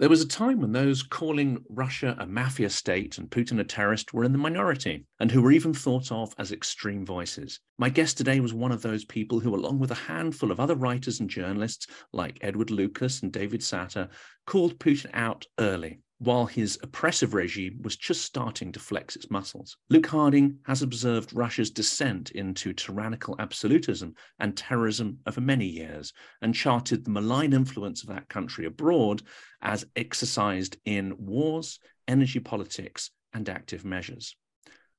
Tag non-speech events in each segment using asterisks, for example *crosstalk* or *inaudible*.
There was a time when those calling Russia a mafia state and Putin a terrorist were in the minority and who were even thought of as extreme voices. My guest today was one of those people who, along with a handful of other writers and journalists like Edward Lucas and David Satter, called Putin out early while his oppressive regime was just starting to flex its muscles. Luke Harding has observed Russia's descent into tyrannical absolutism and terrorism over many years and charted the malign influence of that country abroad as exercised in wars, energy politics, and active measures.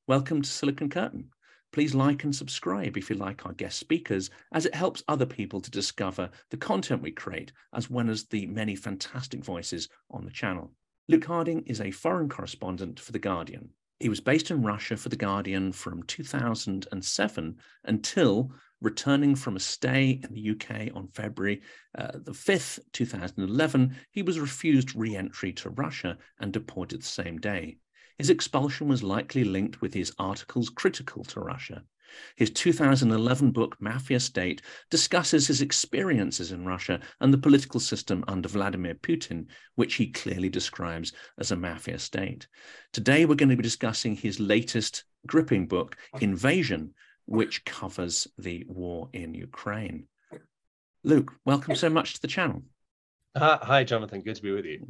Welcome to Silicon Curtain. Please like and subscribe if you like our guest speakers, as it helps other people to discover the content we create, as well as the many fantastic voices on the channel. Luke Harding is a foreign correspondent for The Guardian. He was based in Russia for The Guardian from 2007 until returning from a stay in the UK on February uh, the 5th, 2011, he was refused re entry to Russia and deported the same day. His expulsion was likely linked with his articles critical to Russia. His 2011 book, Mafia State, discusses his experiences in Russia and the political system under Vladimir Putin, which he clearly describes as a mafia state. Today, we're going to be discussing his latest gripping book, Invasion, which covers the war in Ukraine. Luke, welcome so much to the channel. Uh, hi, Jonathan. Good to be with you.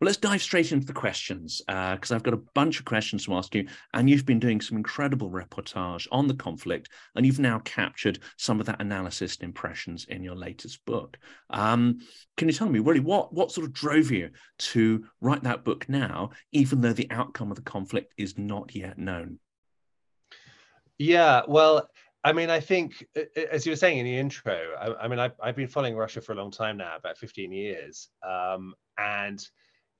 Well, let's dive straight into the questions because uh, I've got a bunch of questions to ask you. And you've been doing some incredible reportage on the conflict, and you've now captured some of that analysis and impressions in your latest book. Um, can you tell me, really, what, what sort of drove you to write that book now, even though the outcome of the conflict is not yet known? Yeah, well, I mean, I think, as you were saying in the intro, I, I mean, I've, I've, been following Russia for a long time now, about 15 years. Um, and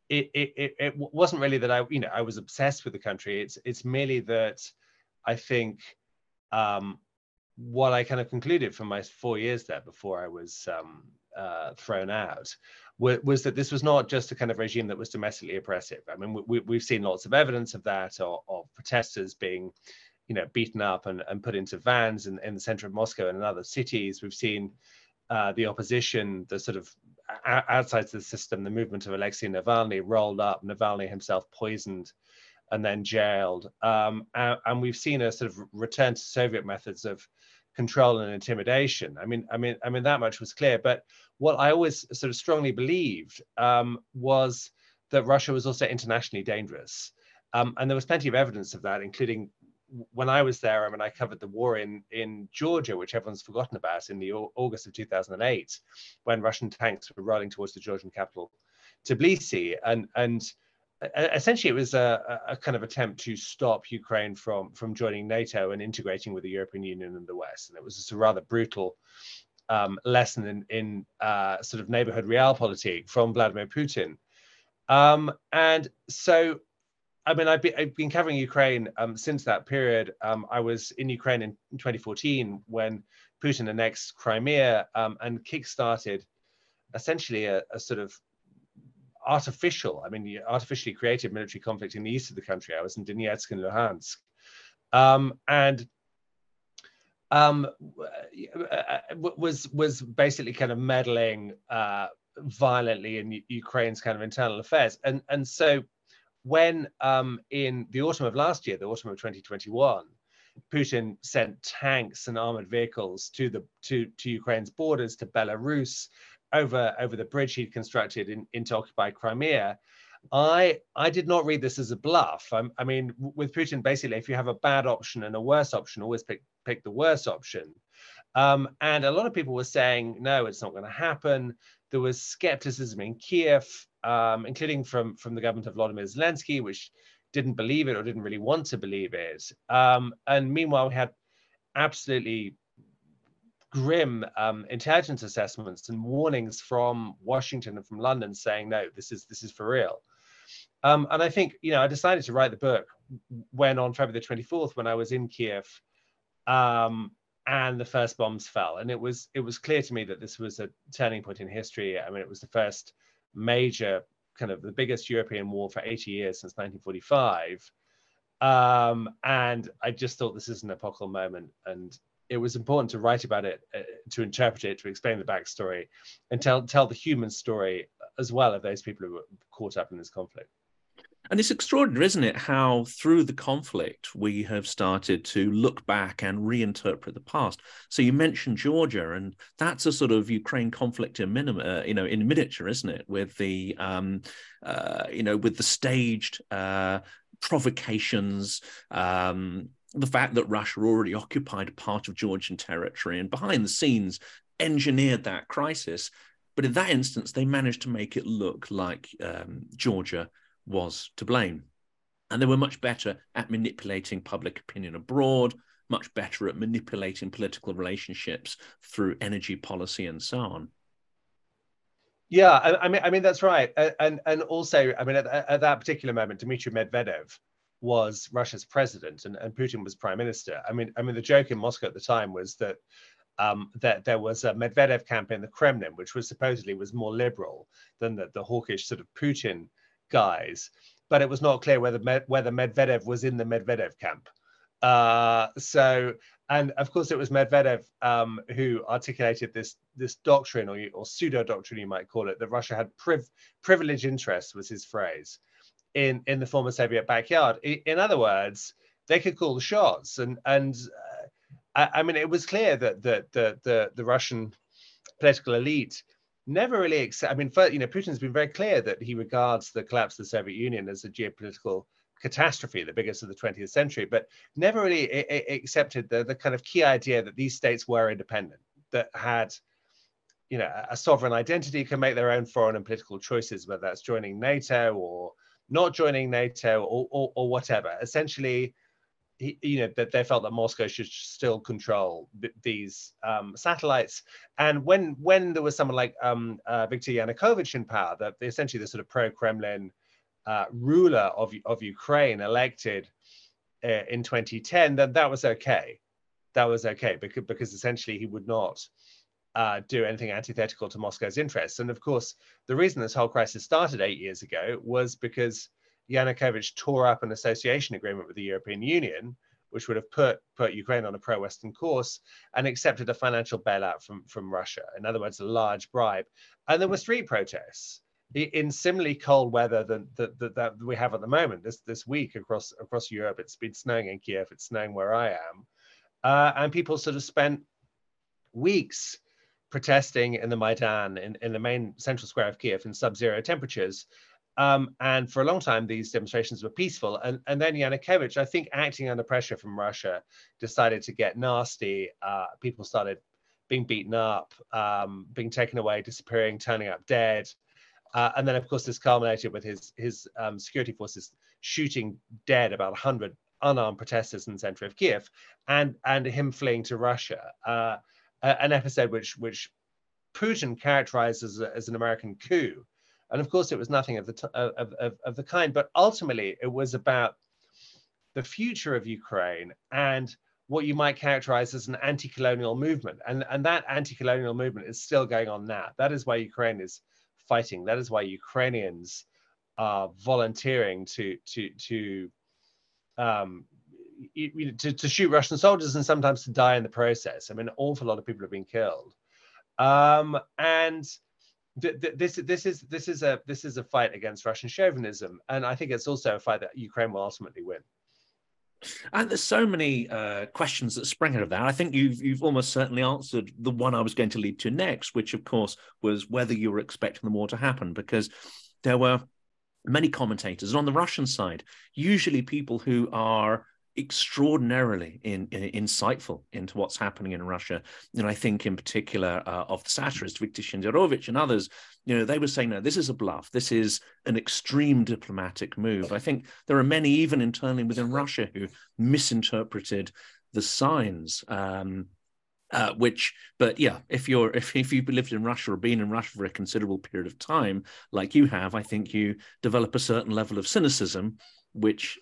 it, it, it wasn't really that I, you know, I was obsessed with the country. It's, it's merely that I think um, what I kind of concluded from my four years there before I was um, uh, thrown out was, was, that this was not just a kind of regime that was domestically oppressive. I mean, we, have seen lots of evidence of that, or, of protesters being, you know, beaten up and, and put into vans in, in the center of Moscow and in other cities. We've seen uh, the opposition, the sort of outside the system, the movement of Alexei Navalny rolled up, Navalny himself poisoned and then jailed. Um, and, and, we've seen a sort of return to Soviet methods of control and intimidation. I mean, I mean, I mean that much was clear. But what I always sort of strongly believed um, was that Russia was also internationally dangerous. Um, and there was plenty of evidence of that, including when I was there, I mean, I covered the war in in Georgia, which everyone's forgotten about, in the August of 2008, when Russian tanks were rolling towards the Georgian capital, Tbilisi, and and essentially it was a, a, kind of attempt to stop Ukraine from from joining NATO and integrating with the European Union and the West, and it was a rather brutal um, lesson in in uh, sort of neighborhood realpolitik from Vladimir Putin. Um, and so I mean, I've been, I've been covering Ukraine um, since that period. Um, I was in Ukraine in 2014 when Putin annexed Crimea um, and kickstarted essentially a, a, sort of artificial, I mean, artificially created military conflict in the east of the country. I was in Donetsk and Luhansk. Um, and um, was was basically kind of meddling uh, violently in Ukraine's kind of internal affairs, and and so when um, in the autumn of last year, the autumn of 2021, Putin sent tanks and armored vehicles to the to, to Ukraine's borders to Belarus over over the bridge he'd constructed in, into occupied Crimea. I I did not read this as a bluff. I, I mean, with Putin, basically, if you have a bad option and a worse option, always pick pick the worse option. Um, and a lot of people were saying, no, it's not going to happen. There was skepticism in Kiev um, including from from the government of Vladimir Zelensky, which didn't believe it or didn't really want to believe it. Um, and meanwhile, we had absolutely grim um, intelligence assessments and warnings from Washington and from London saying, no, this is this is for real. Um, and I think, you know, I decided to write the book when on February the 24th, when I was in Kiev, um, and the first bombs fell. And it was it was clear to me that this was a turning point in history. I mean, it was the first major kind of the biggest European war for 80 years since 1945. Um, and I just thought this is an epochal moment. And it was important to write about it, uh, to interpret it, to explain the backstory, and tell tell the human story as well of those people who were caught up in this conflict. And it's extraordinary, isn't it, how through the conflict we have started to look back and reinterpret the past. So you mentioned Georgia, and that's a sort of Ukraine conflict in minima, uh, you know, in miniature, isn't it? With the, um, uh, you know, with the staged uh, provocations, um, the fact that Russia already occupied part of Georgian territory and behind the scenes engineered that crisis. But in that instance, they managed to make it look like um, Georgia was to blame. And they were much better at manipulating public opinion abroad, much better at manipulating political relationships through energy policy and so on. Yeah, I, I mean, I mean that's right, and and also, I mean, at, at, that particular moment, Dmitry Medvedev was Russia's president, and, and Putin was prime minister. I mean, I mean, the joke in Moscow at the time was that um, that there was a Medvedev camp in the Kremlin, which was supposedly was more liberal than the, the hawkish sort of Putin guys, but it was not clear whether whether Medvedev was in the Medvedev camp. Uh, so, and of course, it was Medvedev um, who articulated this this doctrine, or, or pseudo doctrine, you might call it, that Russia had priv- privileged interests, was his phrase, in in the former Soviet backyard. In other words, they could call the shots, and and uh, I, I, mean, it was clear that the the the, the Russian political elite never really accept. I mean, for, you know, Putin's been very clear that he regards the collapse of the Soviet Union as a geopolitical catastrophe, the biggest of the 20th century, but never really accepted the, the kind of key idea that these states were independent, that had, you know, a sovereign identity, can make their own foreign and political choices, whether that's joining NATO or not joining NATO or, or, or whatever. Essentially, you know that they felt that Moscow should still control these um, satellites. And when when there was someone like um, uh, Viktor Yanukovych in power, that essentially the sort of pro-Kremlin uh, ruler of of Ukraine elected uh, in 2010, then that was okay. That was okay because because essentially he would not. Uh, do anything antithetical to Moscow's interests. And of course, the reason this whole crisis started eight years ago was because Yanukovych tore up an association agreement with the European Union, which would have put, put Ukraine on a pro Western course, and accepted a financial bailout from, from Russia. In other words, a large bribe. And there were street protests in similarly cold weather than that, we have at the moment. This this week across across Europe, it's been snowing in Kiev. It's snowing where I am, uh, and people sort of spent weeks protesting in the Maidan in, in the main central square of Kiev in sub-zero temperatures um, and for a long time, these demonstrations were peaceful. And, and then Yanukovych, I think, acting under pressure from Russia, decided to get nasty. Uh, people started being beaten up, um, being taken away, disappearing, turning up dead. Uh, and then, of course, this culminated with his his um, security forces shooting dead about 100 unarmed protesters in the center of Kiev, and and him fleeing to Russia. Uh, an episode which which Putin characterized as, a, as an American coup. And of course, it was nothing of the, of, of, of the kind, but ultimately it was about the future of Ukraine and what you might characterize as an anti-colonial movement. And, and that anti-colonial movement is still going on now. That is why Ukraine is fighting. That is why Ukrainians are volunteering to to to um, you, to, to shoot Russian soldiers and sometimes to die in the process. I mean, an awful lot of people have been killed. Um, and this this is this is a this is a fight against Russian chauvinism, and I think it's also a fight that Ukraine will ultimately win. And there's so many uh, questions that spring out of that. I think you've you've almost certainly answered the one I was going to lead to next, which of course was whether you were expecting the war to happen, because there were many commentators and on the Russian side, usually people who are extraordinarily in, in, insightful into what's happening in Russia. And I think in particular uh, of the satirist Viktor Shenderovich and others, you know, they were saying, no, this is a bluff. This is an extreme diplomatic move. I think there are many, even internally within Russia, who misinterpreted the signs. Um, uh, which, but yeah, if you're if if you've lived in Russia or been in Russia for a considerable period of time, like you have, I think you develop a certain level of cynicism which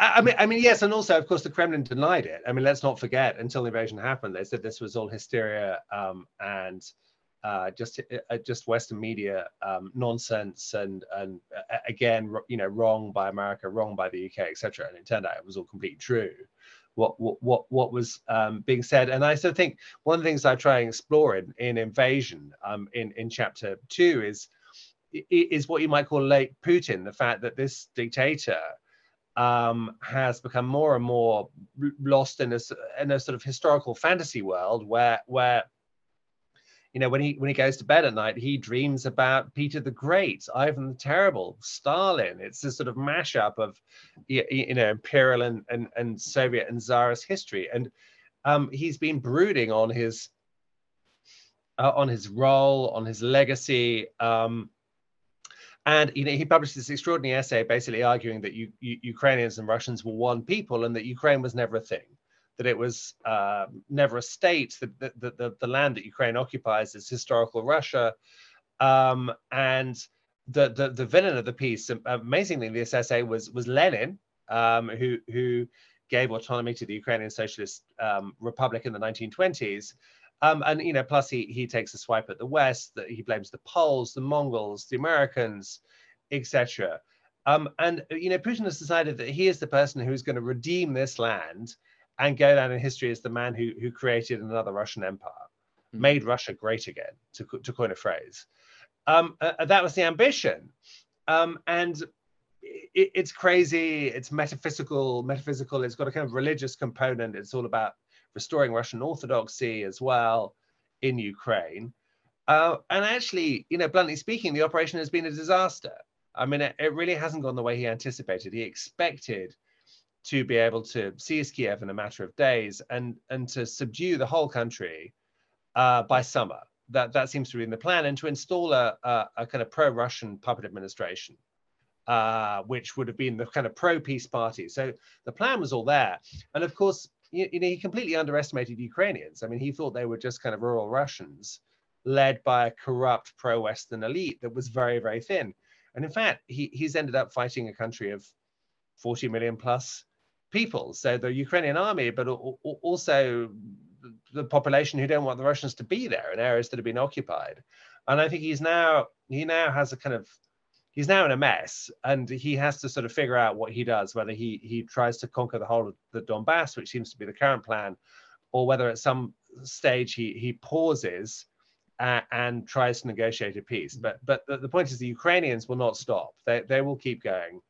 I mean, I mean, yes, and also, of course, the Kremlin denied it. I mean, let's not forget until the invasion happened, they said this was all hysteria um, and uh, just uh, just Western media um, nonsense, and and uh, again, you know, wrong by America, wrong by the UK, etc. And it turned out it was all completely true. what what what, was um, being said. And I still think one of the things I try and explore in, in Invasion um, in in chapter two is is what you might call late Putin, the fact that this dictator um, has become more and more lost in a in a sort of historical fantasy world where where you know when he when he goes to bed at night he dreams about peter the great ivan the terrible stalin. It's this sort of mashup of you know imperial and and, and soviet and tsarist history. And um, he's been brooding on his uh, on his role on his legacy um, and you know he published this extraordinary essay basically arguing that you, you, ukrainians and russians were one people and that ukraine was never a thing that it was uh, never a state, that the, the, land that Ukraine occupies is historical Russia. Um, and the, the, the villain of the piece, amazingly, this essay was, was Lenin, um, who, who gave autonomy to the Ukrainian Socialist um, Republic in the 1920s. Um, and you know, plus he he takes a swipe at the West. That he blames the Poles, the Mongols, the Americans, etc. Um, and you know, Putin has decided that he is the person who's going to redeem this land and go down in history as the man who who created another Russian empire, mm. made Russia great again, to to coin a phrase. Um, uh, that was the ambition, um, and it, it's crazy. It's metaphysical, metaphysical. It's got a kind of religious component. It's all about restoring Russian orthodoxy as well in Ukraine. Uh, and actually, you know, bluntly speaking, the operation has been a disaster. I mean, it, it really hasn't gone the way he anticipated. He expected to be able to seize Kiev in a matter of days and and to subdue the whole country uh, by summer. That that seems to be in the plan, and to install a, a, a kind of pro-Russian puppet administration, uh, which would have been the kind of pro-peace party. So the plan was all there, and of course, you, know, he completely underestimated Ukrainians. I mean, he thought they were just kind of rural Russians, led by a corrupt pro-Western elite that was very very thin. And in fact, he, he's ended up fighting a country of 40 million plus people. So the Ukrainian army, but also the population who don't want the Russians to be there in areas that have been occupied. And I think he's now he now has a kind of he's now in a mess, and he has to sort of figure out what he does, whether he he tries to conquer the whole of the Donbass, which seems to be the current plan, or whether at some stage he he pauses. Uh, and tries to negotiate a peace, but but the, the point is the Ukrainians will not stop. They they will keep going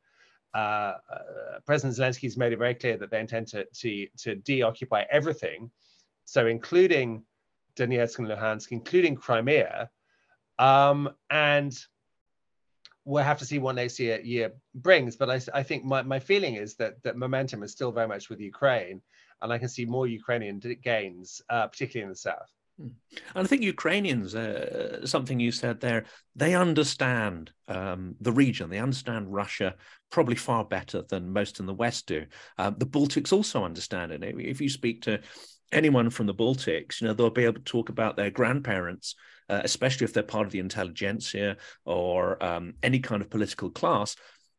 uh, uh, President Zelensky has made it very clear that they intend to, to, to deoccupy everything, so including Donetsk and Luhansk, including Crimea. Um, and we'll have to see what next year, year brings. But I, I think my, my feeling is that, that momentum is still very much with Ukraine, and I can see more Ukrainian gains, uh, particularly in the south. Hmm. And I think Ukrainians, uh, something you said there, they understand um, the region, they understand Russia probably far better than most in the West do. Uh, the Baltics also understand it. If you speak to anyone from the Baltics, you know, they'll be able to talk about their grandparents, uh, especially if they're part of the intelligentsia or um, any kind of political class.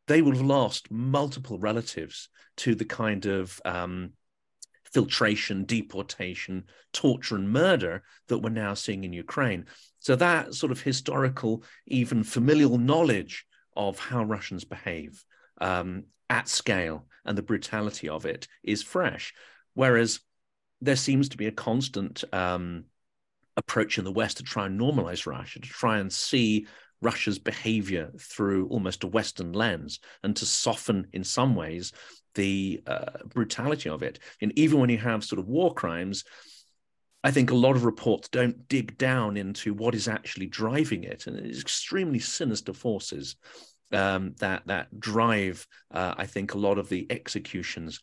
They will have lost multiple relatives to the kind of um, filtration, deportation, torture, and murder that we're now seeing in Ukraine. So that sort of historical, even familial knowledge of how Russians behave um, at scale and the brutality of it is fresh. Whereas there seems to be a constant um, approach in the West to try and normalize Russia, to try and see Russia's behavior through almost a Western lens and to soften, in some ways, the uh, brutality of it. And even when you have sort of war crimes, I think a lot of reports don't dig down into what is actually driving it, and it's extremely sinister forces um, that that drive. Uh, I think a lot of the executions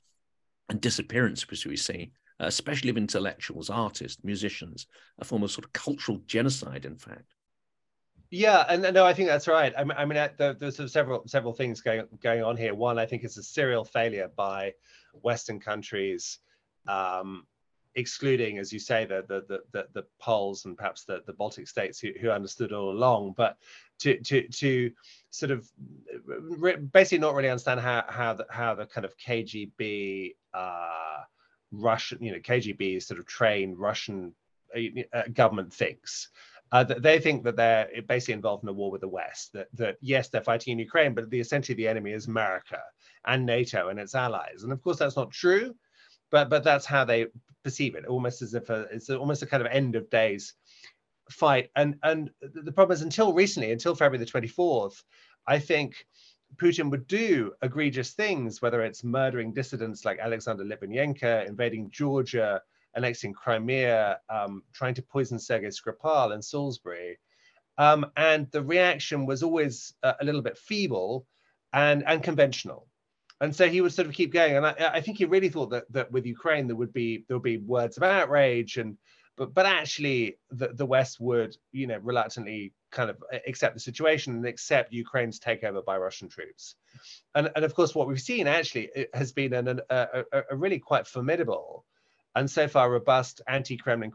and disappearances we see, especially of intellectuals, artists, musicians, a form of sort of cultural genocide. In fact. Yeah, and no, I think that's right. I mean, I mean, there's several several things going going on here. One, I think, is a serial failure by Western countries, um, excluding, as you say, the the the the, the Poles and perhaps the, the Baltic states who, who understood all along, but to to to sort of basically not really understand how how the how the kind of KGB uh, Russian, you know, KGB sort of trained Russian uh, government thinks. Uh, they think that they're basically involved in a war with the West. That, that yes, they're fighting in Ukraine, but the essentially the enemy is America and NATO and its allies. And of course, that's not true. but but that's how they perceive it, almost as if a, it's almost a kind of end of days fight. And and the problem is until recently, until February the 24th, I think Putin would do egregious things, whether it's murdering dissidents like Alexander Litvinenko, invading Georgia, annexing Crimea, um, trying to poison Sergei Skripal in Salisbury. Um, and the reaction was always uh, a little bit feeble and, and conventional. And so he would sort of keep going. And I, I think he really thought that, that with Ukraine, there would be there would be words of outrage and but but actually the, the West would, you know, reluctantly kind of uh, accept the situation and accept Ukraine's takeover by Russian troops. And, and of course, what we've seen actually has been an, a, a, a really quite formidable and so far robust anti-Kremlin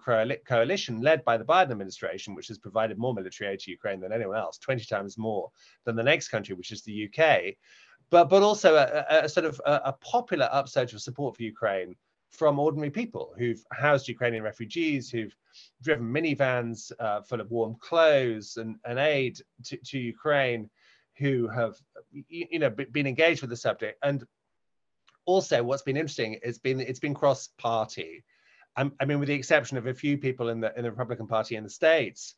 coalition led by the Biden administration, which has provided more military aid to Ukraine than anyone else, 20 times more than the next country, which is the UK. But, but also a, a sort of a, a popular upsurge of support for Ukraine from ordinary people who've housed Ukrainian refugees, who've driven minivans uh, full of warm clothes and, and aid to, to Ukraine, who have you know been engaged with the subject. And also, what's been interesting is been it's been cross-party. I, I mean, with the exception of a few people in the in the Republican Party in the states,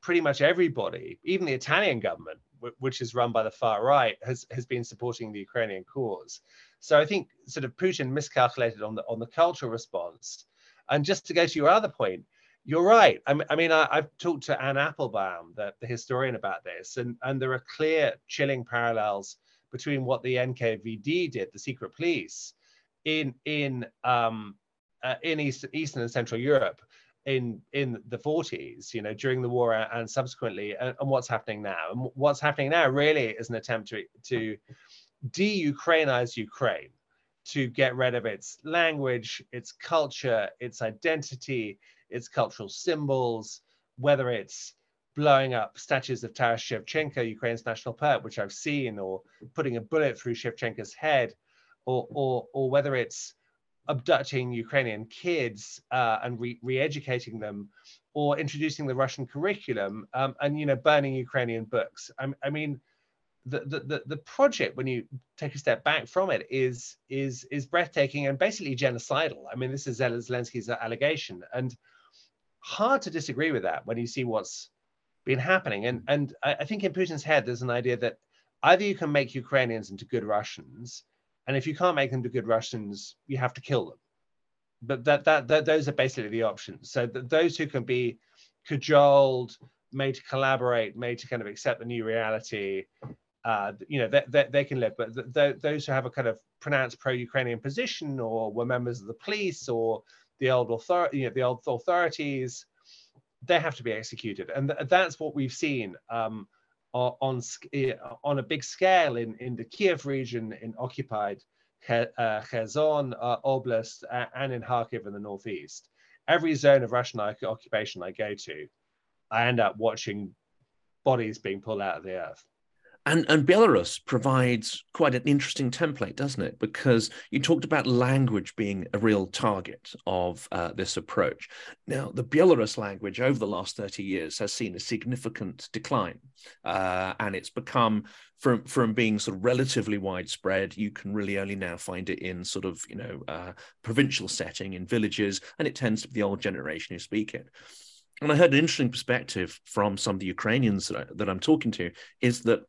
pretty much everybody, even the Italian government, which is run by the far right, has has been supporting the Ukrainian cause. So I think sort of Putin miscalculated on the on the cultural response. And just to go to your other point, you're right. I mean, I, mean, I have talked to Anne Applebaum, the, the historian, about this, and, and there are clear, chilling parallels between what the NKVD did, the secret police, in in um, uh, in East, Eastern and Central Europe in in the 40s, you know, during the war and subsequently, and, and what's happening now. And what's happening now really is an attempt to to de-Ukrainize Ukraine to get rid of its language, its culture, its identity, its cultural symbols, whether it's blowing up statues of Taras Shevchenko, Ukraine's national poet, which I've seen, or putting a bullet through Shevchenko's head, or, or, or whether it's abducting Ukrainian kids uh, and re- educating them, or introducing the Russian curriculum, um, and you know burning Ukrainian books. I, I mean, the, the, the project when you take a step back from it is is is breathtaking and basically genocidal. I mean this is zelensky's allegation and hard to disagree with that when you see what's been happening. And and i think in putin's head there's an idea that either you can make ukrainians into good russians and if you can't make them into good russians you have to kill them. But that that, that those are basically the options. So those who can be cajoled made to collaborate made to kind of accept the new reality uh, you know, they, they, they, can live. But th- th- those who have a kind of pronounced pro-Ukrainian position, or were members of the police, or the old authority, you know, the old authorities, they have to be executed, and th- that's what we've seen um, on on a big scale in in the Kiev region, in occupied uh, Kherson uh, Oblast, uh, and in Kharkiv in the northeast. Every zone of Russian occupation I go to, I end up watching bodies being pulled out of the earth. And, and Belarus provides quite an interesting template, doesn't it? Because you talked about language being a real target of uh, this approach. Now, the Belarus language over the last 30 years has seen a significant decline, uh, and it's become from from being sort of relatively widespread. You can really only now find it in sort of you know uh, provincial setting in villages, and it tends to be the old generation who speak it. And I heard an interesting perspective from some of the Ukrainians that, I, that I'm talking to is that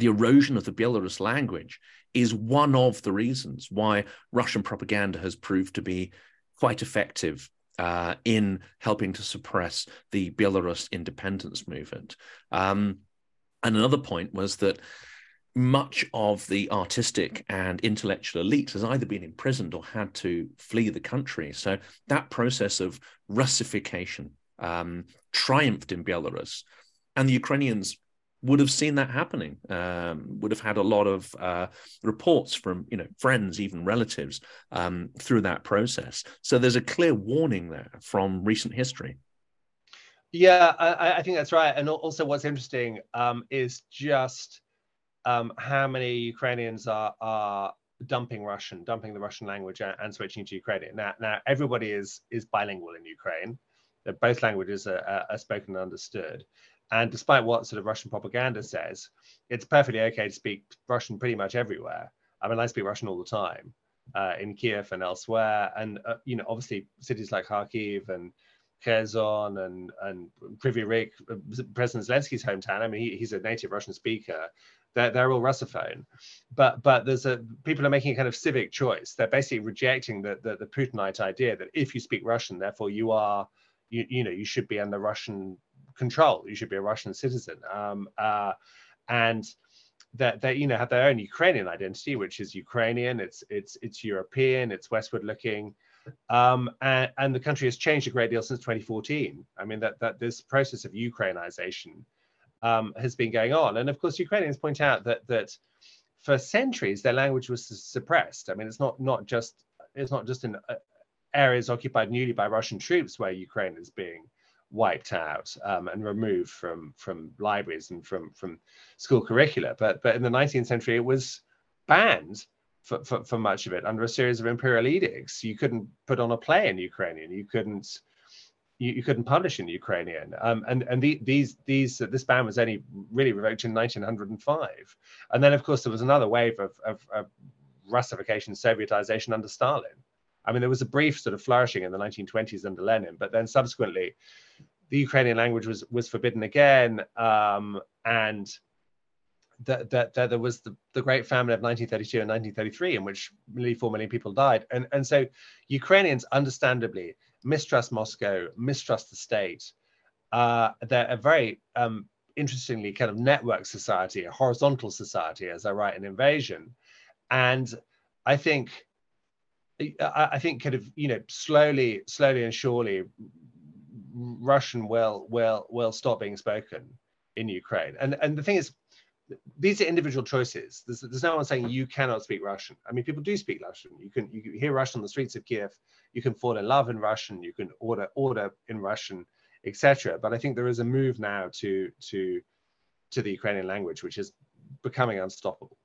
the erosion of the Belarus language is one of the reasons why Russian propaganda has proved to be quite effective uh, in helping to suppress the Belarus independence movement. Um, and another point was that much of the artistic and intellectual elite has either been imprisoned or had to flee the country. So that process of Russification um, triumphed in Belarus. And the Ukrainians would have seen that happening. Um, would have had a lot of uh, reports from you know friends, even relatives, um, through that process. So there's a clear warning there from recent history. Yeah, I, I think that's right. And also, what's interesting um, is just um, how many Ukrainians are are dumping Russian, dumping the Russian language, and, and switching to Ukrainian. Now, now everybody is is bilingual in Ukraine. Both languages are, are spoken and understood. And despite what sort of Russian propaganda says, it's perfectly okay to speak Russian pretty much everywhere. I mean, I speak Russian all the time. uh, in Kiev and elsewhere, and uh, you know obviously cities like Kharkiv and Kherson and and Rih, uh, President Zelensky's hometown. I mean, he, he's a native Russian speaker. They're, they're all Russophone, but but there's a people are making a kind of civic choice. They're basically rejecting the the, the Putinite idea that if you speak Russian, therefore you are you you know you should be under Russian control. You should be a Russian citizen. Um, uh, and that they you know have their own Ukrainian identity, which is Ukrainian. It's it's it's European. It's westward looking. Um, and, and, the country has changed a great deal since 2014. I mean that that this process of Ukrainization um, has been going on, and of course Ukrainians point out that that for centuries their language was suppressed. I mean it's not not just it's not just in uh, areas occupied newly by Russian troops where Ukraine is being wiped out um, and removed from from libraries and from from school curricula, but but in the 19th century it was banned for, for, for, much of it under a series of imperial edicts. You couldn't put on a play in Ukrainian. You couldn't you, you couldn't publish in Ukrainian. Um, and and the, these these this ban was only really revoked in 1905. And then of course there was another wave of, of, of Russification, Sovietization under Stalin. I mean, there was a brief sort of flourishing in the 1920s under Lenin, but then subsequently, the Ukrainian language was was forbidden again, um, and that, that, there was the, the great famine of 1932 and 1933 in which nearly 4 million people died. And, and so ukrainians understandably mistrust moscow mistrust the state. Uh, they're a very um, interestingly kind of network society a horizontal society as i write in invasion. And i think I, I think kind of you know slowly slowly and surely russian will will will stop being spoken in ukraine and and the thing is these are individual choices. There's, there's no one saying you cannot speak Russian. I mean, people do speak Russian. You can you can hear Russian on the streets of Kiev. You can fall in love in Russian. You can order order in Russian, etc. But I think there is a move now to to to the Ukrainian language, which is becoming unstoppable.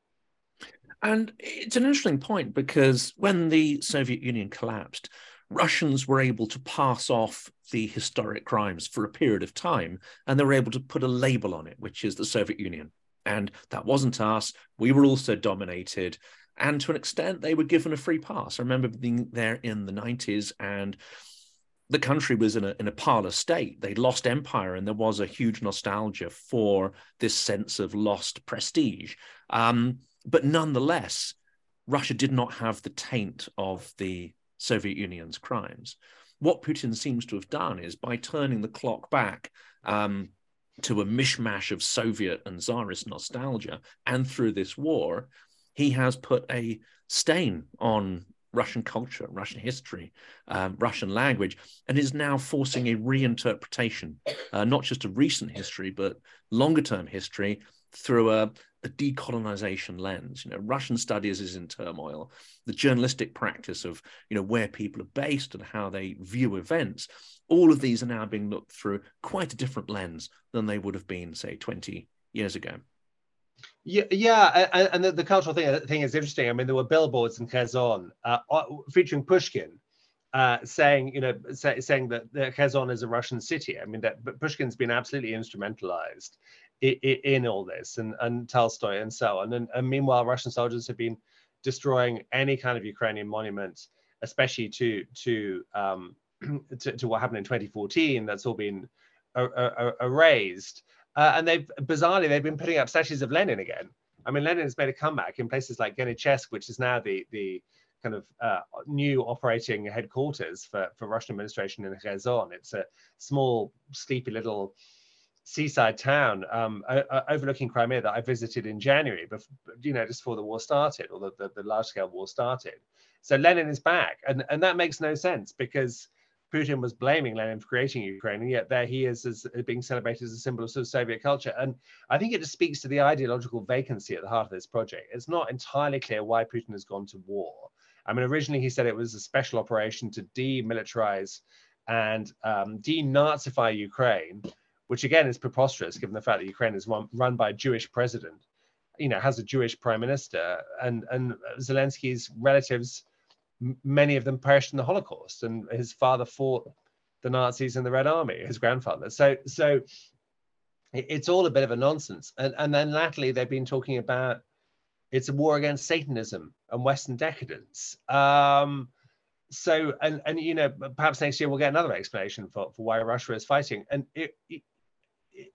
And it's an interesting point because when the Soviet Union collapsed, Russians were able to pass off the historic crimes for a period of time, and they were able to put a label on it, which is the Soviet Union. And that wasn't us. We were also dominated. And to an extent, they were given a free pass. I remember being there in the 90s and the country was in a, in a parlous state. They'd lost empire, and there was a huge nostalgia for this sense of lost prestige. Um, but nonetheless, Russia did not have the taint of the Soviet Union's crimes. What Putin seems to have done is by turning the clock back um, to a mishmash of Soviet and Tsarist nostalgia. And through this war, he has put a stain on Russian culture, Russian history, um, Russian language, and is now forcing a reinterpretation, uh, not just of recent history, but longer term history through a, a, decolonization lens. You know, Russian studies is in turmoil. The journalistic practice of you know where people are based and how they view events all of these are now being looked through quite a different lens than they would have been, say, 20 years ago. Yeah, yeah, and, the, the, cultural thing, thing is interesting. I mean, there were billboards in Kherson uh, uh, featuring Pushkin, uh, saying, you know, say, saying that, that Kherson is a Russian city. I mean, that Pushkin's been absolutely instrumentalized in, all this, and and Tolstoy and so on. And, and meanwhile, Russian soldiers have been destroying any kind of Ukrainian monument, especially to to um, *clears throat* to, to, what happened in 2014. That's all been er- er- erased. Uh, and they've bizarrely they've been putting up statues of Lenin again. I mean, Lenin has made a comeback in places like Genichesk, which is now the the kind of uh, new operating headquarters for, for Russian administration in Kherson. It's a small, sleepy little seaside town um, uh, overlooking Crimea that I visited in January, before, you know, just before the war started or the, the, the large scale war started. So Lenin is back, and and that makes no sense because Putin was blaming Lenin for creating Ukraine, and yet there he is as being celebrated as a symbol of, sort of Soviet culture. And I think it just speaks to the ideological vacancy at the heart of this project. It's not entirely clear why Putin has gone to war. I mean, originally he said it was a special operation to demilitarize and um, denazify Ukraine, which again is preposterous given the fact that Ukraine is run, by a Jewish president, you know, has a Jewish prime minister, and and Zelensky's relatives many of them perished in the Holocaust, and his father fought the Nazis in the Red Army, his grandfather. So, so it's all a bit of a nonsense. And, and then latterly, they've been talking about it's a war against Satanism and Western decadence. Um, so, and and you know, perhaps next year we'll get another explanation for, for why Russia is fighting. And it,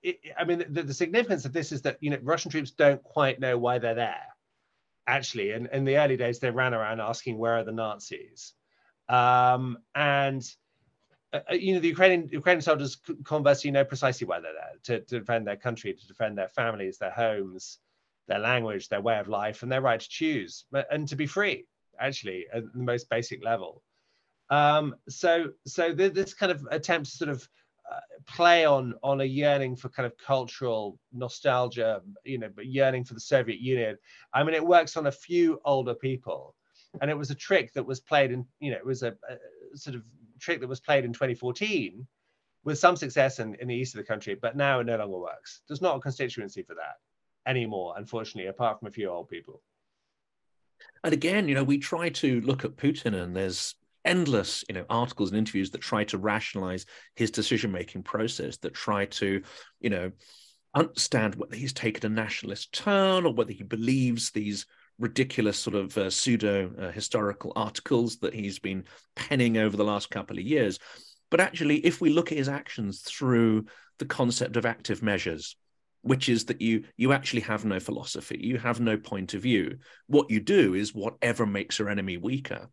it, I mean, the, the significance of this is that you know Russian troops don't quite know why they're there. Actually, and in the early days, they ran around asking where are the Nazis, um, and uh, uh you know the Ukrainian Ukrainian soldiers conversely know precisely why they're there to, to defend their country, to defend their families, their homes, their language, their way of life, and their right to choose and to be free. Actually, at the most basic level. Um, so, so this kind of attempt to sort of play on on a yearning for kind of cultural nostalgia, you know, but yearning for the Soviet Union. I mean, it works on a few older people, and it was a trick that was played in, you know, it was a, a sort of trick that was played in 2014 with some success in, in the east of the country, but now it no longer works. There's not a constituency for that anymore, unfortunately, apart from a few old people. And again, you know, we try to look at Putin, and there's endless, you know, articles and interviews that try to rationalize his decision-making process, that try to, you know, understand whether he's taken a nationalist turn or whether he believes these ridiculous sort of uh, pseudo uh, historical articles that he's been penning over the last couple of years. But actually, if we look at his actions through the concept of active measures, which is that you you actually have no philosophy, you have no point of view. What you do is whatever makes your enemy weaker.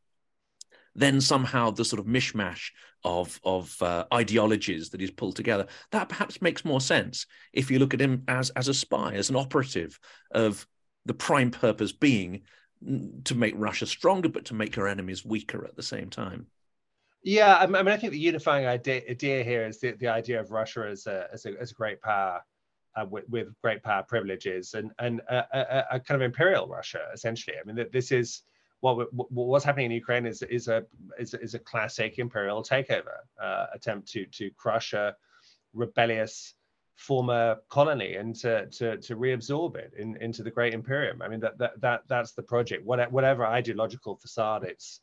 Then somehow the sort of mishmash of of uh, ideologies that he's pulled together that perhaps makes more sense if you look at him as as a spy, as an operative of the prime purpose being to make Russia stronger, but to make her enemies weaker at the same time. Yeah, I mean, I think the unifying idea, idea here is the, the idea of Russia as a, as a, as a great power uh, with, with, great power privileges and, and a, a, a, kind of imperial Russia, essentially. I mean, this is what, what's happening in Ukraine is, is, a, is, is a classic imperial takeover uh, attempt to, to crush a rebellious former colony and to, to, to reabsorb it in, into the great imperium. I mean, that, that, that that's the project, whatever, ideological facade it's,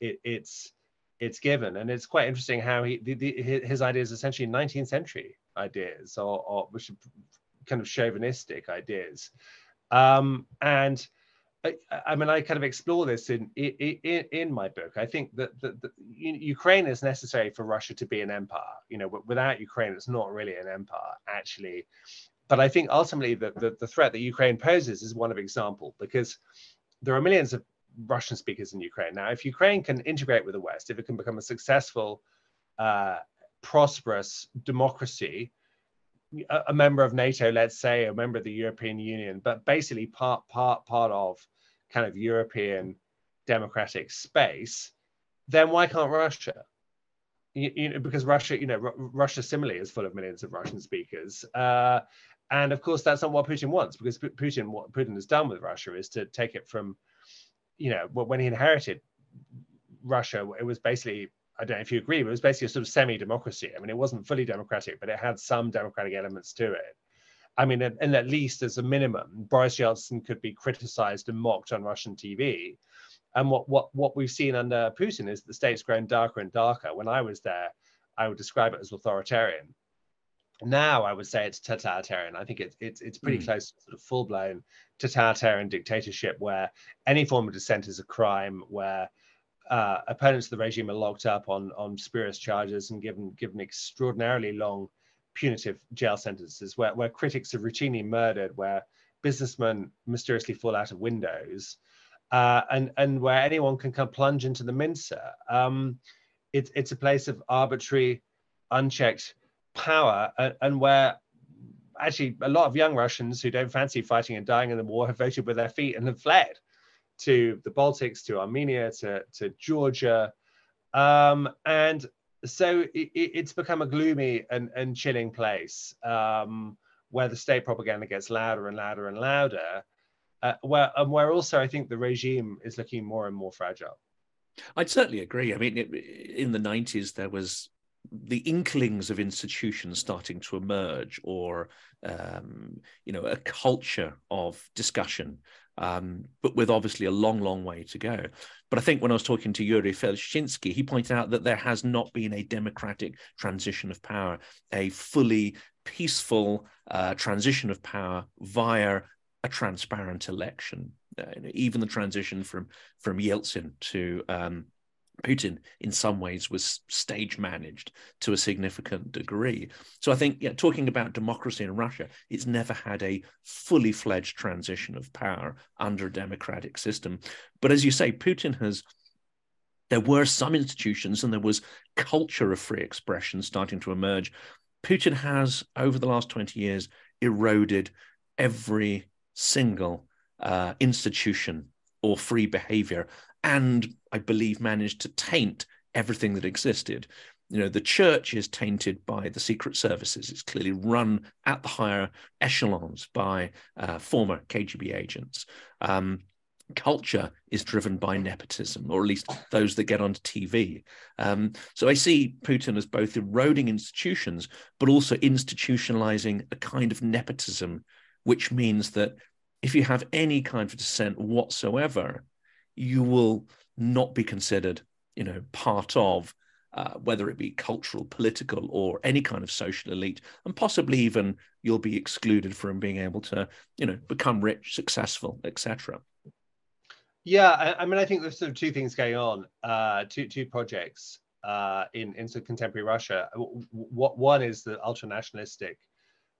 it, it's, it's given. And it's quite interesting how he, the, the, his ideas are essentially 19th century ideas or, or which kind of chauvinistic ideas. Um, and I, I, mean, I kind of explore this in in, in my book. I think that, Ukraine is necessary for Russia to be an empire. You know, without Ukraine, it's not really an empire, actually. But I think ultimately the, the, the threat that Ukraine poses is one of example because there are millions of Russian speakers in Ukraine. Now, if Ukraine can integrate with the West, if it can become a successful, uh, prosperous democracy, a member of NATO, let's say, a member of the European Union, but basically part part part of kind of European democratic space, then why can't Russia? You, you know, because Russia, you know, R- Russia similarly is full of millions of Russian speakers. Uh, and of course, that's not what Putin wants, because Putin, what Putin has done with Russia is to take it from, you know, when he inherited Russia, it was basically, I don't know if you agree, but it was basically a sort of semi-democracy. I mean, it wasn't fully democratic, but it had some democratic elements to it. I mean, and at least as a minimum, Boris Yeltsin could be criticized and mocked on Russian TV. And what what what we've seen under Putin is the state's grown darker and darker. When I was there, I would describe it as authoritarian. Now I would say it's totalitarian. I think it's it's it's pretty mm. close to sort of full blown totalitarian dictatorship where any form of dissent is a crime, where uh, opponents of the regime are locked up on on spurious charges and given given extraordinarily long punitive jail sentences where, where critics are routinely murdered, where businessmen mysteriously fall out of windows, uh, and, and where anyone can come plunge into the mincer. Um, it, it's a place of arbitrary, unchecked power, and, and where actually a lot of young Russians who don't fancy fighting and dying in the war have voted with their feet and have fled to the Baltics, to Armenia, to, to Georgia. Um, and so it, it's become a gloomy and, and chilling place um, where the state propaganda gets louder and louder and louder, uh, where, and where also I think the regime is looking more and more fragile. I'd certainly agree. I mean, it, in the 90s, there was the inklings of institutions starting to emerge or um, you know a culture of discussion um, but with obviously a long, long way to go. But I think when I was talking to Yuri Felshtinsky, he pointed out that there has not been a democratic transition of power, a fully peaceful uh, transition of power via a transparent election. Uh, even the transition from from Yeltsin to um, Putin in some ways was stage managed to a significant degree. So I think, yeah, talking about democracy in Russia, it's never had a fully fledged transition of power under a democratic system. But as you say, Putin has. There were some institutions and there was culture of free expression starting to emerge. Putin has, over the last 20 years, eroded every single uh, institution or free behavior and I believe managed to taint everything that existed. You know, the church is tainted by the secret services. It's clearly run at the higher echelons by uh, former KGB agents. Um, culture is driven by nepotism, or at least those that get onto TV. Um, so I see Putin as both eroding institutions, but also institutionalizing a kind of nepotism, which means that if you have any kind of dissent whatsoever, you will not be considered, you know, part of uh, whether it be cultural, political, or any kind of social elite, and possibly even you'll be excluded from being able to, you know, become rich, successful, etc. Yeah, I, I, mean, I think there's sort of two things going on, uh, two two projects uh, in in sort of contemporary Russia. What one is the ultra nationalistic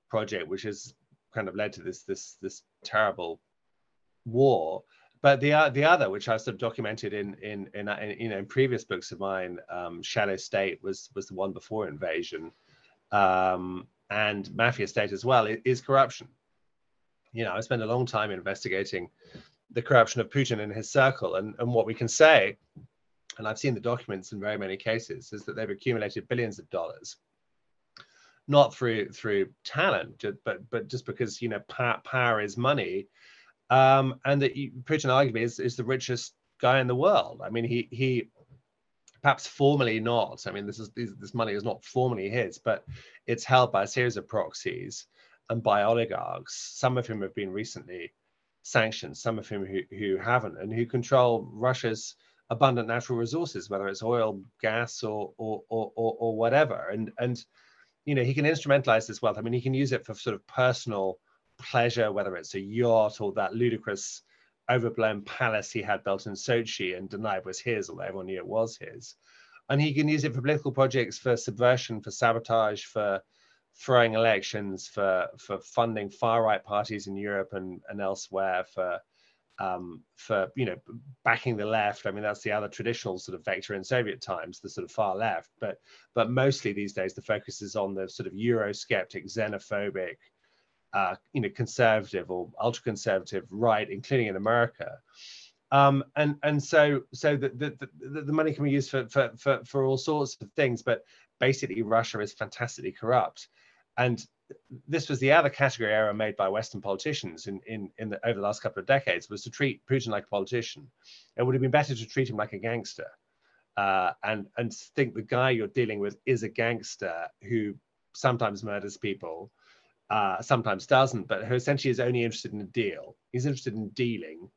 project, which has kind of led to this this this terrible war but the uh, the other, which I've sort of documented in in in, uh, in you know in previous books of mine, um, Shadow State was was the one before Invasion, um, and Mafia State as well is corruption. You know, I spent a long time investigating the corruption of Putin and his circle, and and what we can say, and I've seen the documents in very many cases, is that they've accumulated billions of dollars not through through talent, but but just because you know power, power is money, um, and that Putin arguably is, is the richest guy in the world. I mean, he he perhaps formally not. I mean, this is this money is not formally his, but it's held by a series of proxies and by oligarchs. Some of whom have been recently sanctioned, some of whom who, who haven't, and who control Russia's abundant natural resources, whether it's oil, gas, or or or, or, or whatever. And and you know he can instrumentalize this wealth. I mean, he can use it for sort of personal pleasure, whether it's a yacht or that ludicrous overblown palace he had built in Sochi and denied was his, although everyone knew it was his. And he can use it for political projects, for subversion, for sabotage, for throwing elections, for for funding far right parties in Europe and, and elsewhere, for um, for you know backing the left. I mean that's the other traditional sort of vector in Soviet times, the sort of far left. But but mostly these days the focus is on the sort of Eurosceptic, xenophobic, uh, you know, conservative or ultra conservative right, including in America. Um, and and so so the, the, the, the, money can be used for, for, for, for all sorts of things, but basically Russia is fantastically corrupt. And this was the other category error made by Western politicians in, in, in the, over the last couple of decades was to treat Putin like a politician. It would have been better to treat him like a gangster uh, and, and think the guy you're dealing with is a gangster who sometimes murders people uh, sometimes doesn't, but who essentially is only interested in a deal. He's interested in dealing,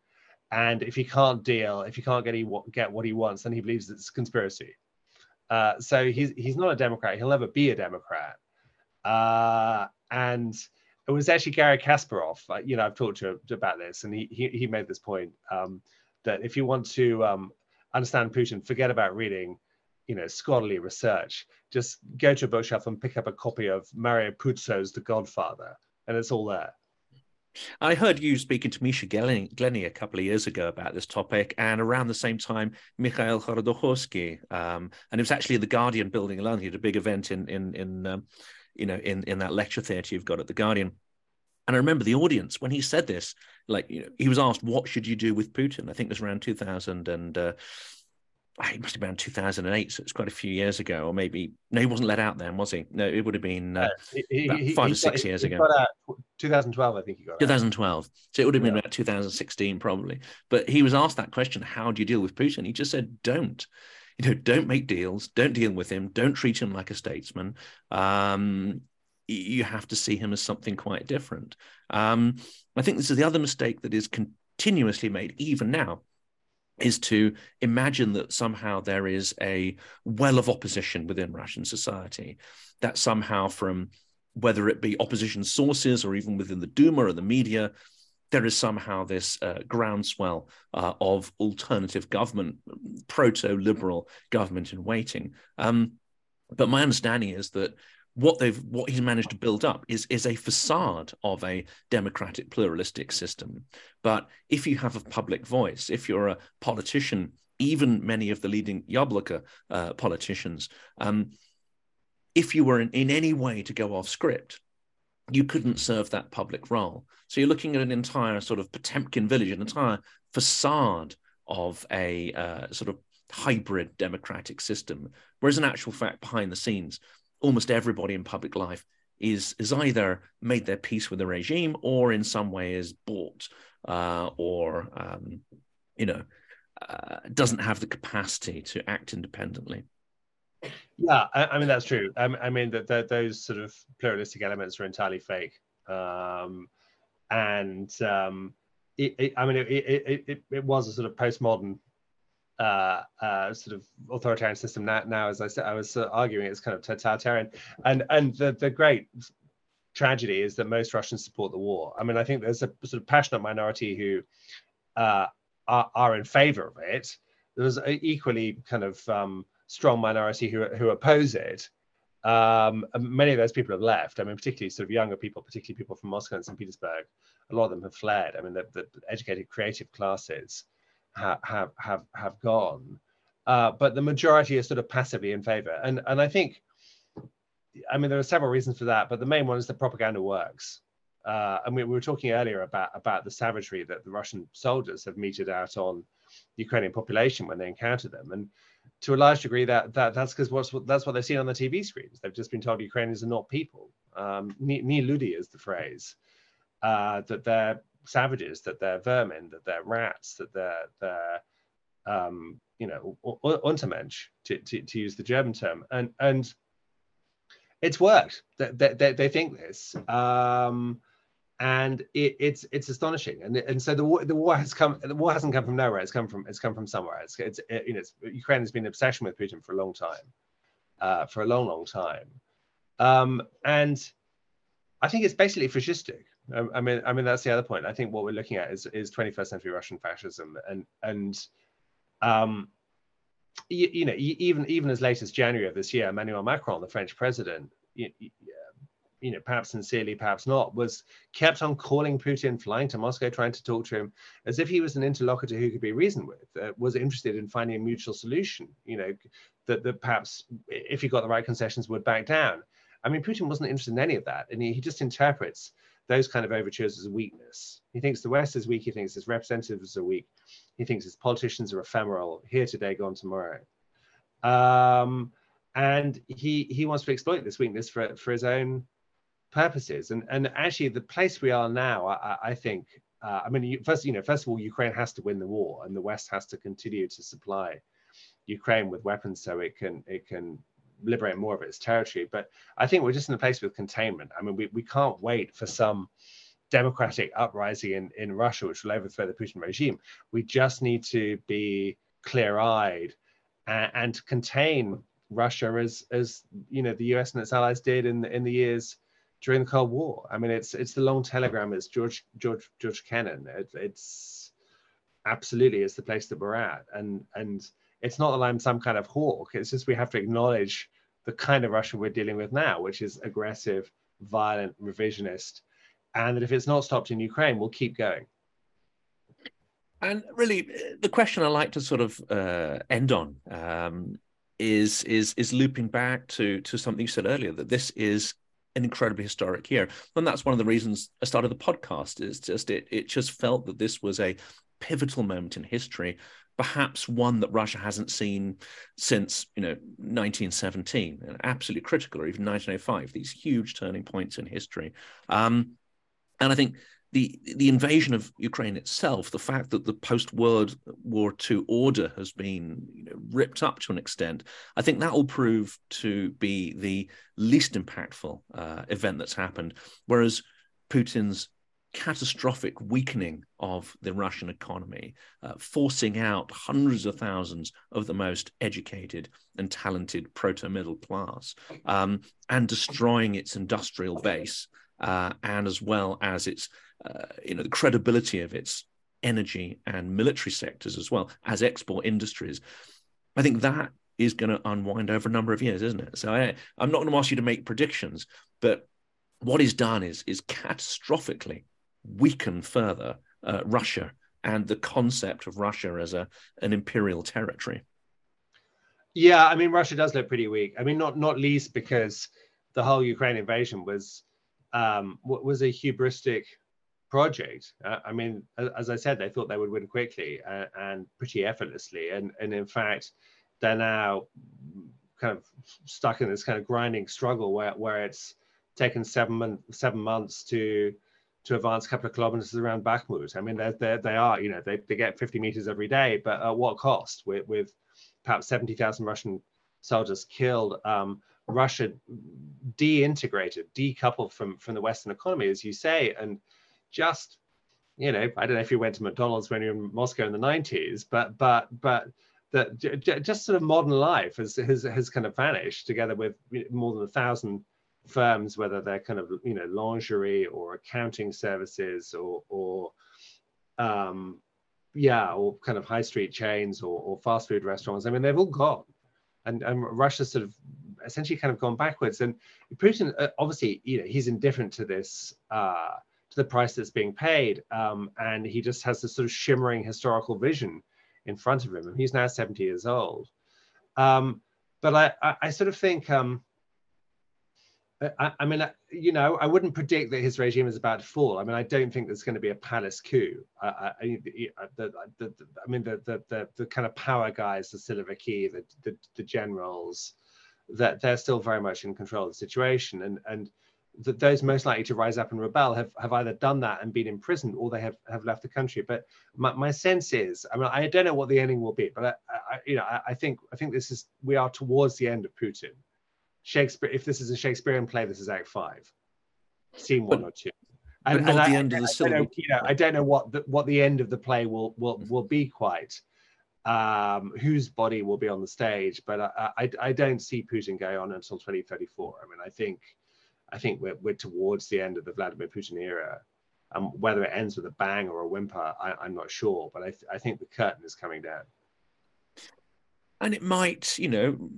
and if he can't deal, if he can't get he get what he wants, then he believes it's conspiracy. Uh, so he's he's not a Democrat. He'll never be a Democrat. Uh, and it was actually Garry Kasparov. Uh, you know, I've talked to him about this, and he he, he made this point um, that if you want to um, understand Putin, forget about reading you know scholarly research just go to a bookshelf and pick up a copy of mario puzo's the godfather and it's all there I heard you speaking to Misha Glenny a couple of years ago about this topic, and around the same time, Mikhail Khodorkovsky, um, and it was actually the Guardian building alone. He had a big event in in in um, you know in in that lecture theatre you've got at the Guardian. And I remember the audience when he said this, like you know, he was asked, "What should you do with Putin?" I think it was around 2000 and. Uh, it must have been 2008, so it's quite a few years ago, or maybe no, he wasn't let out then, was he? No, it would have been uh, he, he, five or six years ago. 2012, I think he got. 2012, so it would have been yeah. about 2016 probably. But he was asked that question: How do you deal with Putin? He just said, "Don't." You know, don't make deals. Don't deal with him. Don't treat him like a statesman. Um, you have to see him as something quite different. Um, I think this is the other mistake that is continuously made, even now is to imagine that somehow there is a well of opposition within Russian society, that somehow from whether it be opposition sources or even within the Duma or the media, there is somehow this uh, groundswell uh, of alternative government, proto-liberal government in waiting. Um, but my understanding is that what they've what he's managed to build up is is a facade of a democratic pluralistic system. But if you have a public voice, if you're a politician, even many of the leading Yabloko uh, politicians, um, if you were in, in any way to go off script, you couldn't serve that public role. So you're looking at an entire sort of Potemkin village, an entire facade of a uh, sort of hybrid democratic system. Whereas in actual fact, behind the scenes, almost everybody in public life is is either made their peace with the regime or in some way is bought uh, or um, you know uh, doesn't have the capacity to act independently. Yeah, I, I mean that's true. I, I mean that those sort of pluralistic elements are entirely fake, um, and um, it, it, I mean it, it, it, was a sort of postmodern uh, uh, sort of authoritarian system. Now, now as I said, I was arguing it's kind of totalitarian, and and the the great tragedy is that most Russians support the war. I mean, I think there's a sort of passionate minority who uh, are, are in favor of it. There's an equally kind of um, strong minority who, who oppose it. Um, many of those people have left. I mean, particularly sort of younger people, particularly people from Moscow and St. Petersburg. A lot of them have fled. I mean, the, the educated creative classes have have have, gone, uh, but the majority are sort of passively in favor. And and I think, I mean, there are several reasons for that, but the main one is the propaganda works. Uh, and we, we were talking earlier about about the savagery that the Russian soldiers have meted out on the Ukrainian population when they encounter them, and to a large degree, that, that that's because what's that's what they've seen on the TV screens. They've just been told Ukrainians are not people. Um, ni ludi is the phrase. Uh, that they're savages, that they're vermin, that they're rats, that they're they're um, you know Untermensch to, to, to use the German term, and and it's worked. They, they, they think this. Um, and it, it's it's astonishing. And and so the war the war has come the war hasn't come from nowhere. It's come from it's come from somewhere. It's it's it, you know it's, Ukraine has been an obsession with Putin for a long time, uh, for a long long time, um, and I think it's basically fascistic. Um, I mean I mean that's the other point. I think what we're looking at is is 21st century Russian fascism and and um, you, you know even even as late as January of this year, Emmanuel Macron, the French president, you, you know, perhaps sincerely, perhaps not, was kept on calling Putin, flying to Moscow, trying to talk to him, as if he was an interlocutor who could be reasoned with, uh, was interested in finding a mutual solution, you know, that, that perhaps if he got the right concessions would back down. I mean, Putin wasn't interested in any of that, and he, he just interprets those kind of overtures as a weakness. He thinks the West is weak, he thinks his representatives are weak, he thinks his politicians are ephemeral, here today, gone tomorrow. Um, and he he wants to exploit this weakness for, for his own purposes. And and actually, the place we are now, I, I think, uh, I mean, first you know, first of all, Ukraine has to win the war, and the West has to continue to supply Ukraine with weapons so it can it can liberate more of its territory. But I think we're just in a place with containment. I mean, we, we can't wait for some democratic uprising in, in Russia, which will overthrow the Putin regime. We just need to be clear-eyed and, and contain Russia as as you know the US and its allies did in in the years during the Cold War. I mean, it's it's the long telegram. It's George George George Kennan. It, it's absolutely it's the place that we're at, and and it's not that I'm some kind of hawk. It's just we have to acknowledge the kind of Russia we're dealing with now, which is aggressive, violent, revisionist, and that if it's not stopped in Ukraine, we'll keep going. And really, the question I like to sort of uh, end on um, is is is looping back to to something you said earlier that this is an incredibly historic year. And that's one of the reasons I started the podcast is just it it just felt that this was a pivotal moment in history, perhaps one that Russia hasn't seen since, you know, 1917, and absolutely critical, or even 1905, these huge turning points in history. Um, and I think the the invasion of Ukraine itself, the fact that the post World War II order has been you know, ripped up to an extent, I think that will prove to be the least impactful uh, event that's happened. Whereas Putin's catastrophic weakening of the Russian economy, uh, forcing out hundreds of thousands of the most educated and talented proto middle class, um, and destroying its industrial base, uh, and as well as its uh, you know, the credibility of its energy and military sectors as well as export industries. I think that is going to unwind over a number of years, isn't it? So I, I'm not going to ask you to make predictions, but what is done is is catastrophically weaken further uh, Russia and the concept of Russia as a an imperial territory. Yeah, I mean Russia does look pretty weak. I mean not not least because the whole Ukraine invasion was um, was a hubristic project. Uh, I mean, as I said, they thought they would win quickly uh, and pretty effortlessly, and and in fact, they're now kind of stuck in this kind of grinding struggle where where it's taken seven seven months to to advance a couple of kilometers around Bakhmut. I mean, they're, they're, they are, you know, they, they get 50 meters every day, but at what cost? With, with perhaps 70,000 Russian soldiers killed, um, Russia deintegrated, decoupled from, from the Western economy, as you say, and just, you know, I don't know if you went to McDonald's when you were in Moscow in the 90s, but, but, but, that just sort of modern life has, has, has kind of vanished together with more than a thousand firms, whether they're kind of you know lingerie or accounting services or or um, yeah, or kind of high street chains or, or fast food restaurants. I mean, they've all gone, and and Russia's sort of essentially kind of gone backwards. And Putin, uh, obviously, you know, he's indifferent to this. Uh, to the price that's being paid, um, and he just has this sort of shimmering historical vision in front of him. And he's now 70 years old. Um, but I, I, I, sort of think um, I, I, mean, you know, I wouldn't predict that his regime is about to fall. I mean, I don't think there's going to be a palace coup. I, I, the, the, I mean, the, the, the, the, kind of power guys, the Siloviki, the, the, the generals, that they're still very much in control of the situation. And, and that those most likely to rise up and rebel have, have either done that and been imprisoned or they have, have left the country. But my, my sense is, I mean, I don't know what the ending will be, but I, I you know, I, I think I think this is we are towards the end of Putin. Shakespeare, if this is a Shakespearean play, this is Act Five, scene one but, or two. And, and not I, the end of the I, I don't, you know, I don't know what the, what the end of the play will will will be quite. Um, whose body will be on the stage, but I, I, I don't see Putin going on until 2034. I mean, I think I think we're, we're towards the end of the Vladimir Putin era. Um, whether it ends with a bang or a whimper, I, am not sure, but I, th- I think the curtain is coming down. And it might, you know,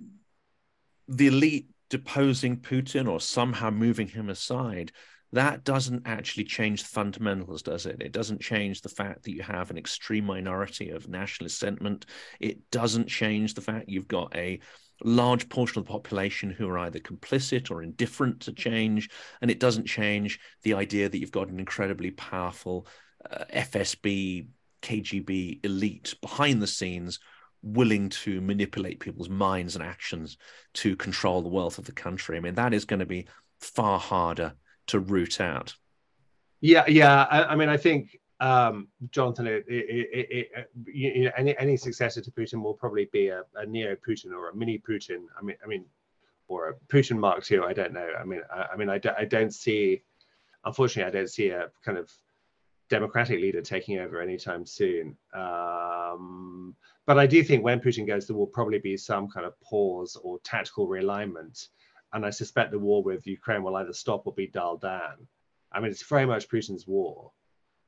the elite deposing Putin or somehow moving him aside, that doesn't actually change the fundamentals, does it? It doesn't change the fact that you have an extreme minority of nationalist sentiment. It doesn't change the fact you've got a large portion of the population who are either complicit or indifferent to change. And it doesn't change the idea that you've got an incredibly powerful uh, FSB, KGB elite behind the scenes willing to manipulate people's minds and actions to control the wealth of the country. I mean, that is going to be far harder to root out. Yeah, yeah. I, I mean, I think um, Jonathan, it, it, it, you know, any any successor to Putin will probably be a, a neo Putin or a mini Putin. I mean, I mean, or a Putin Mark II. I don't know. I mean, I, I mean, I, do, I don't see. Unfortunately, I don't see a kind of democratic leader taking over anytime soon. Um, but I do think when Putin goes, there will probably be some kind of pause or tactical realignment. And I suspect the war with Ukraine will either stop or be dialed down. I mean, it's very much Putin's war.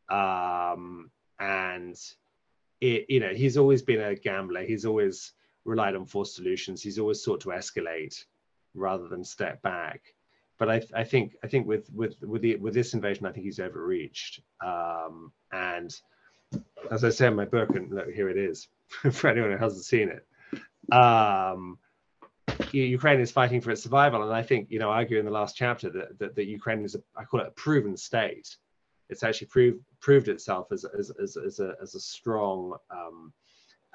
Um, and it, you know, he's always been a gambler. He's always relied on forced solutions. He's always sought to escalate rather than step back. But I, I think I think with with with the with this invasion, I think he's overreached. Um, and as I say in my book, and look, here it is *laughs* for anyone who hasn't seen it. Um, Ukraine is fighting for its survival, and I think you know, I argue in the last chapter that that, that Ukraine is a, I call it a proven state. It's actually proved proved itself as as as, as a as a strong, um,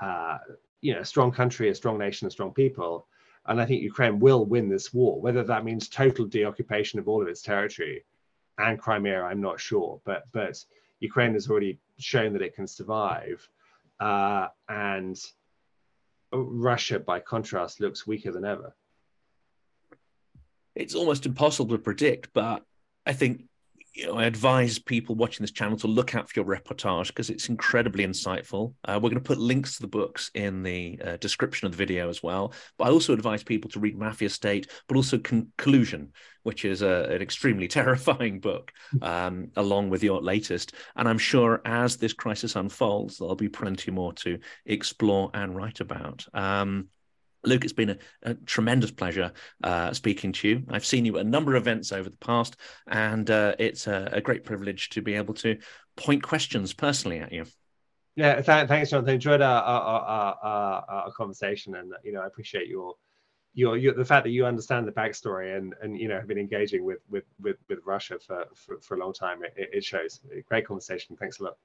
uh, you know, strong country, a strong nation, a strong people, and I think Ukraine will win this war. Whether that means total deoccupation of all of its territory and Crimea, I'm not sure, but but Ukraine has already shown that it can survive uh, and Russia, by contrast, looks weaker than ever. It's almost impossible to predict, but I think you know, I advise people watching this channel to look out for your reportage because it's incredibly insightful. Uh, we're going to put links to the books in the uh, description of the video as well. But I also advise people to read Mafia State, but also Collusion, which is a, an extremely *laughs* terrifying book, um, along with your latest. And I'm sure as this crisis unfolds, there'll be plenty more to explore and write about. Um, Luke, it's been a, a tremendous pleasure uh, speaking to you. I've seen you at a number of events over the past, and uh, it's a, a, great privilege to be able to point questions personally at you. Yeah, th- thanks, Jonathan. I enjoyed our, our, our, our, conversation, and you know, I appreciate your, your, your the fact that you understand the backstory and and you know have been engaging with with with, with Russia for, for, for a long time. It, it shows. Great conversation. Thanks a lot.